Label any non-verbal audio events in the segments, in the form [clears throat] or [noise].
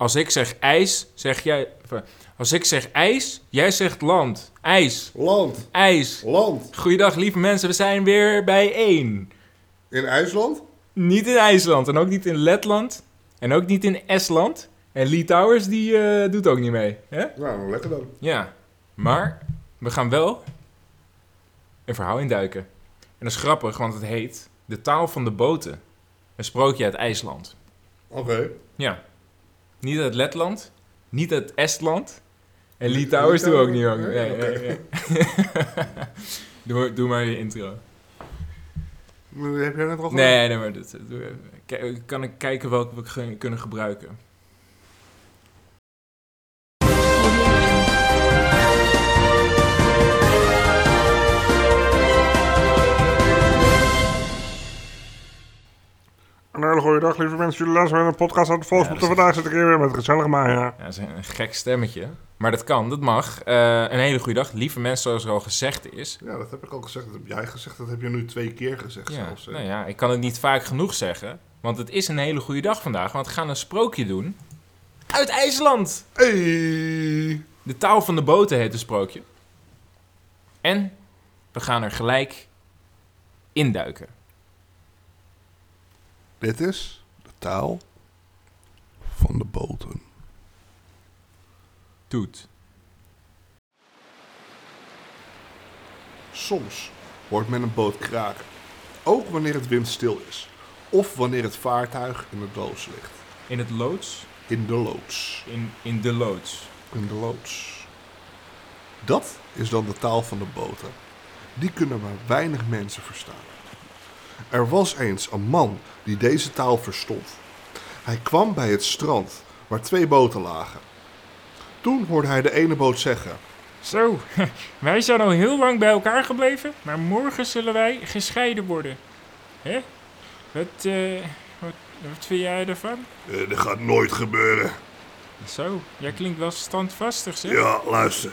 Als ik zeg ijs, zeg jij... Als ik zeg ijs, jij zegt land. IJs, Land. ijs. Land. Goeiedag lieve mensen, we zijn weer bij één. In IJsland? Niet in IJsland en ook niet in Letland. En ook niet in Estland. En Lee Towers, die eh, doet ook niet mee. Hè? Nou, lekker dan. Ja, maar we gaan wel een verhaal induiken. En dat is grappig, want het heet De taal van de boten. Een sprookje uit IJsland. Oké. Ja. Niet uit Letland, niet uit Estland. En Towers doen we ook niet. Ook. Nee, Nee, nee, doe, doe maar je intro. Heb jij net al gedaan? Nee, nee, maar dat, kan ik kijken welke we kunnen gebruiken. Dag, lieve mensen. Jullie luisteren naar een podcast uit de Volksmond. Ja, vandaag zit ik hier weer met gezellig Maya. Ja, dat is een, gek stemmetje. Maar dat kan, dat mag. Eh, een hele goede dag. Lieve mensen, zoals er al gezegd is. Ja, dat heb ik al gezegd. Dat heb jij gezegd. Dat heb je nu twee keer gezegd Ja, zelfs. hè? nou ja, ik kan het niet vaak genoeg zeggen. Want het is een hele goede dag vandaag. Want we gaan een sprookje doen. Uit IJsland! Hey. De taal van de boten heet het sprookje. En we gaan er gelijk induiken. Dit is de taal van de boten. Toet. Soms hoort men een boot kraken. Ook wanneer het windstil is. Of wanneer het vaartuig in de loods ligt. In het loods. In de loods. In, in de loods. In de loods. Dat is dan de taal van de boten. Die kunnen maar weinig mensen verstaan. Er was eens een man die deze taal verstond. Hij kwam bij het strand waar twee boten lagen. Toen hoorde hij de ene boot zeggen: Zo, [laughs] wij zijn al heel lang bij elkaar gebleven, maar morgen zullen wij gescheiden worden. Hè? Wat, eh, wat, wat vind jij ervan? "Eh, Dat gaat nooit gebeuren. Zo, jij klinkt wel standvastig, zeg. Ja, luister.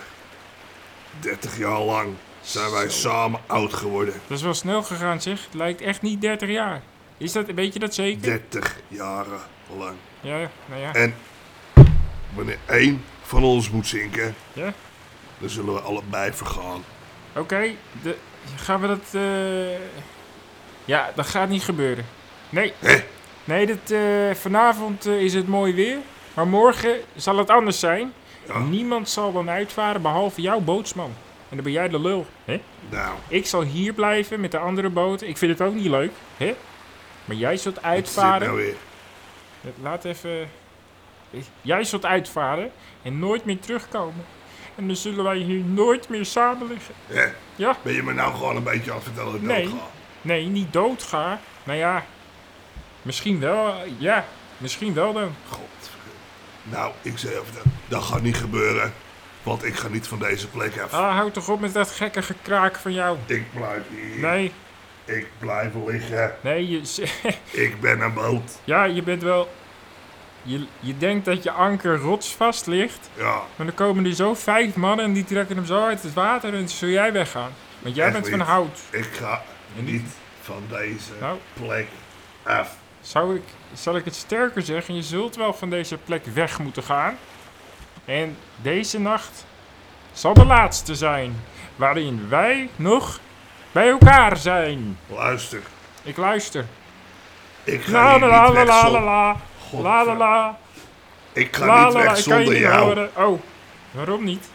30 jaar lang zijn wij samen oud geworden. Dat is wel snel gegaan, zeg. Het lijkt echt niet 30 jaar. Is dat, weet je dat zeker? 30 jaren lang. Ja, nou ja. En wanneer één van ons moet zinken, Ja? dan zullen we allebei vergaan. Oké, de- gaan we dat... eh, Ja, dat gaat niet gebeuren. Nee. Hè? Nee, dat, eh, vanavond eh, is het mooi weer. Maar morgen zal het anders zijn. Ja. Niemand zal dan uitvaren behalve jouw bootsman. En dan ben jij de lul. Hè? Nou, Ik zal hier blijven met de andere boten. Ik vind het ook niet leuk. Hè? Maar jij zult uitvaren. nou weer? Laat even. Jij zult uitvaren en nooit meer terugkomen. En dan zullen wij hier nooit meer samen liggen. Ja? Ben je me nou gewoon een beetje aan het vertellen dat ik Nee. doodga? Nee, niet doodgaan. Nou ja, misschien wel. Ja, misschien wel dan. God. Nou, ik zeg even, dat, dat gaat niet gebeuren. Want ik ga niet van deze plek af. Ah, houd toch op met dat gekke gekraak van jou. Ik blijf hier. Nee, Ik blijf liggen. nee, je, [laughs] Ik ben een boot. ja, je bent wel. Je, je denkt dat je anker rotsvast ligt. Ja, Maar dan komen er zo vijf mannen en die trekken hem zo uit het water en dan zul jij weggaan. Want jij Echt bent van niet. hout. ik ga En niet- niet van deze Nou. plek af. Zou ik, zal ik het sterker zeggen, je zult wel van deze plek weg moeten gaan. En deze nacht zal de laatste zijn waarin wij nog bij elkaar zijn. Luister, Ik luister. ik ga La hier la la niet la weg la la la. La la la. Ik ga La niet la weg zonder jou. horen. Oh, waarom niet?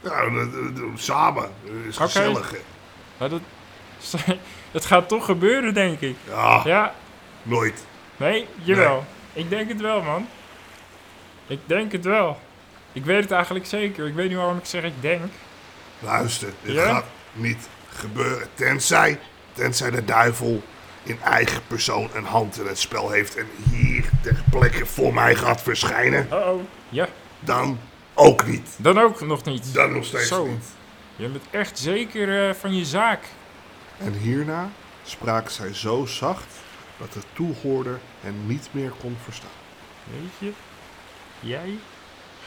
Nou, samen. Dat is gezellig. Maar dat, het gaat toch gebeuren, denk ik. Ja, Ja, nooit. nee, jawel. Ik denk het wel, man. Ik denk het wel. Ik weet het eigenlijk zeker. Ik weet niet waarom ik zeg ik denk. Luister, dit Ja? gaat niet gebeuren. Tenzij, tenzij de duivel in eigen persoon een hand in het spel heeft en hier ter plekke voor mij gaat verschijnen. Oh, ja. Dan ook niet. Dan ook nog niet. Dan nog steeds Zo. niet. Je bent echt zeker eh, van je zaak. En hierna spraken zij zo zacht dat de toehoorder hen niet meer kon verstaan. Weet je, jij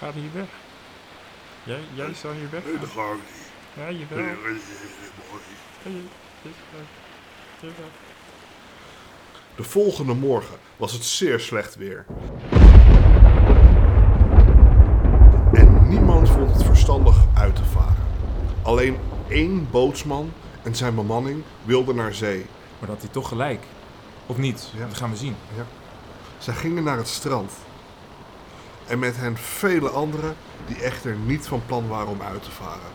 Gaat hier weg? Jij, jij hier weg? Nee, dat ga ik niet. Ja, jawel. Nee, dat. De volgende morgen was het zeer slecht weer. En niemand vond het verstandig uit te varen. Alleen één bootsman en zijn bemanning wilden naar zee. Maar dat had hij toch gelijk. Of niet? Ja. Dat gaan we zien. Ja. Zij gingen naar het strand en met hen vele anderen die echter niet van plan waren om uit te varen.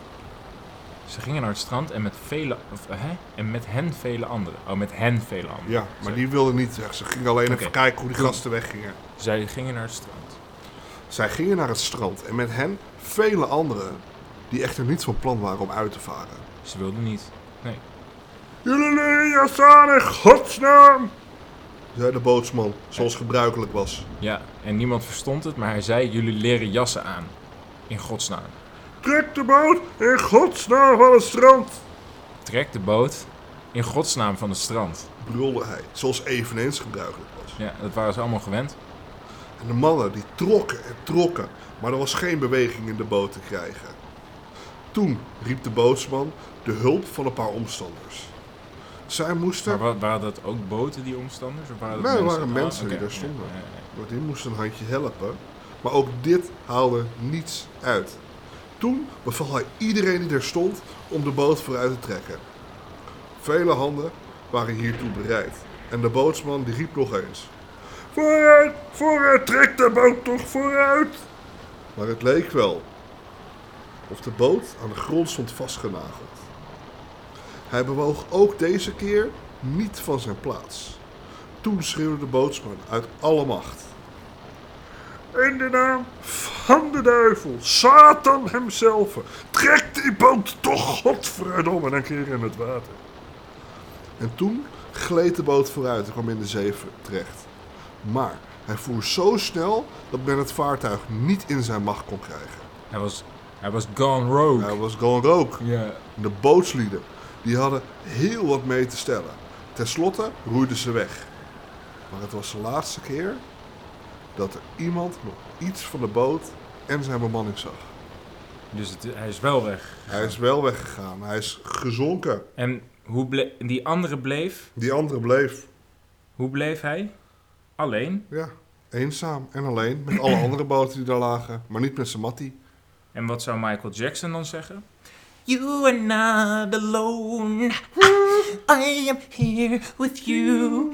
Ze gingen naar het strand en met, vele, of, eh, hè? en met hen vele anderen. Oh, met hen vele anderen. Ja, maar die wilden niet weg. Ze gingen alleen even kijken hoe die gasten weggingen. Zij gingen naar het strand. Zij gingen naar het strand en met hen vele anderen die echter niet van plan waren om uit te varen. Ze wilden niet. Nee. Jullie aan in godsnaam! Zei de bootsman, zoals gebruikelijk was. Ja, en niemand verstond het, maar hij zei: Jullie leren jassen aan. In godsnaam. Trek de boot in godsnaam van het strand! Trek de boot in godsnaam van het strand. brulde hij, zoals eveneens gebruikelijk was. Ja, dat waren ze allemaal gewend. En de mannen die trokken en trokken, maar er was geen beweging in de boot te krijgen. Toen riep de bootsman de hulp van een paar omstanders. Zij moesten, Maar wa- waren dat ook boten, die omstanders? Of waren dat Nee, mensen? waren Oh, mensen die oké, daar stonden. ja, die moesten een handje helpen, maar ook dit haalde niets uit. Toen beval hij iedereen die er stond om de boot vooruit te trekken. Vele handen waren hiertoe bereid en de bootsman die riep nog eens. Vooruit, vooruit, trek de boot toch vooruit! Maar het leek wel of de boot aan de grond stond vastgenageld. Hij bewoog ook deze keer niet van zijn plaats. Toen schreeuwde de bootsman uit alle macht. In de naam van de duivel, Satan hemzelf, trek die boot toch godverdomme een keer in het water. En toen gleed de boot vooruit en kwam in de zee terecht. Maar hij voer zo snel dat men het vaartuig niet in zijn macht kon krijgen. Hij was, hij was gone rogue. Hij was gewoon rook. Ja. De bootslieden die hadden heel wat mee te stellen. Ten slotte roeiden ze weg. Maar het was de laatste keer dat er iemand nog iets van de boot en zijn bemanning zag. Dus het, hij is wel weg. Hij is wel weggegaan. Hij is gezonken. En hoe ble- die andere bleef? Die andere bleef, Hoe bleef hij? Alleen. ja, eenzaam en alleen met alle andere boten die daar lagen. Maar niet met zijn mattie. En wat zou Michael Jackson dan zeggen? You are not alone. I am here with you.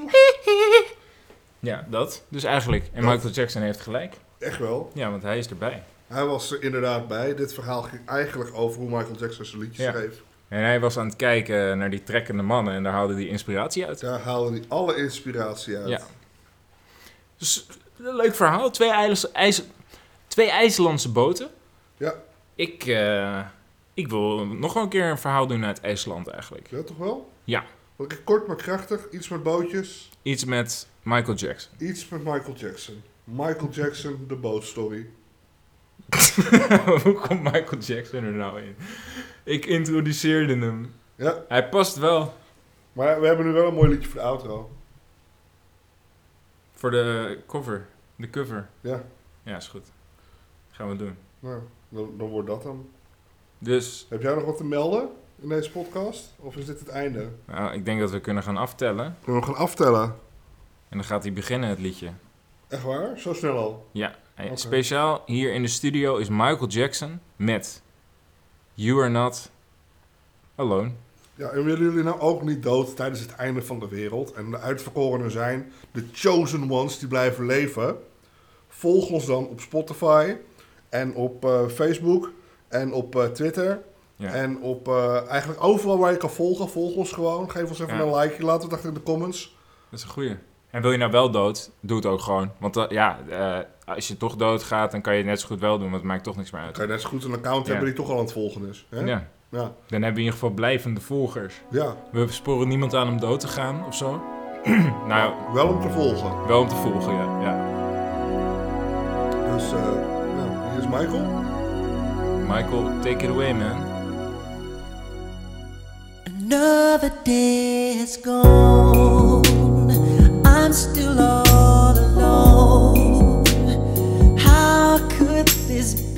Ja, dat. Dus eigenlijk. En. Michael Jackson heeft gelijk. Echt wel. Ja, want hij is erbij. Hij was er inderdaad bij. Dit verhaal ging eigenlijk over hoe Michael Jackson zijn liedjes Ja. schreef. En hij was aan het kijken naar die trekkende mannen en daar haalde hij inspiratie uit. Daar haalde hij alle inspiratie uit. Ja. Dus een leuk verhaal. Twee, IJs, IJs, twee IJslandse boten. Ja. Ik, eh, ik wil nog wel een keer een verhaal doen uit IJsland eigenlijk. Ja, toch wel? Ja. Kort maar krachtig. Iets met bootjes. Iets met Michael Jackson. Iets met Michael Jackson. Michael Jackson, de bootstory. [laughs] Hoe komt Michael Jackson er nou in? Ik introduceerde hem. Ja, Hij past wel maar we hebben nu wel een mooi liedje voor de outro. voor de cover. De cover. Ja, Ja, is goed. Gaan we doen. nou, dan, dan wordt dat dan. Dus Heb jij nog wat te melden in deze podcast? Of is dit het einde? nou, ik denk dat we kunnen gaan aftellen. Kunnen we gaan aftellen? En dan gaat hij beginnen, het liedje. Echt waar? Zo snel al? Ja, en Oké. speciaal hier in de studio is Michael Jackson met You Are Not Alone. Ja, en willen jullie nou ook niet dood tijdens het einde van de wereld? En de uitverkorenen zijn de chosen ones die blijven leven. Volg ons dan op Spotify en op eh, Facebook en op eh, Twitter. Ja. En op eh, eigenlijk overal waar je kan volgen, volg ons gewoon. Geef ons even Ja. een like. Laat het achter in de comments. Dat is een goeie. En wil je nou wel dood, doe het ook gewoon. Want dat- ja, eh, als je toch dood gaat, dan kan je het net zo goed wel doen, want het maakt toch niks meer uit. kan je net zo goed een account Ja. hebben die toch al aan het volgen is. Hè? Ja, Ja. dan hebben we in ieder geval blijvende volgers. ja, We sporen niemand aan om dood te gaan of zo. [clears throat] nou, wel om te volgen. wel om te volgen, ja. ja. Dus eh, nou, hier is Michael. Michael, take it away, man. Another day has gone. I'm still all alone. How could this be?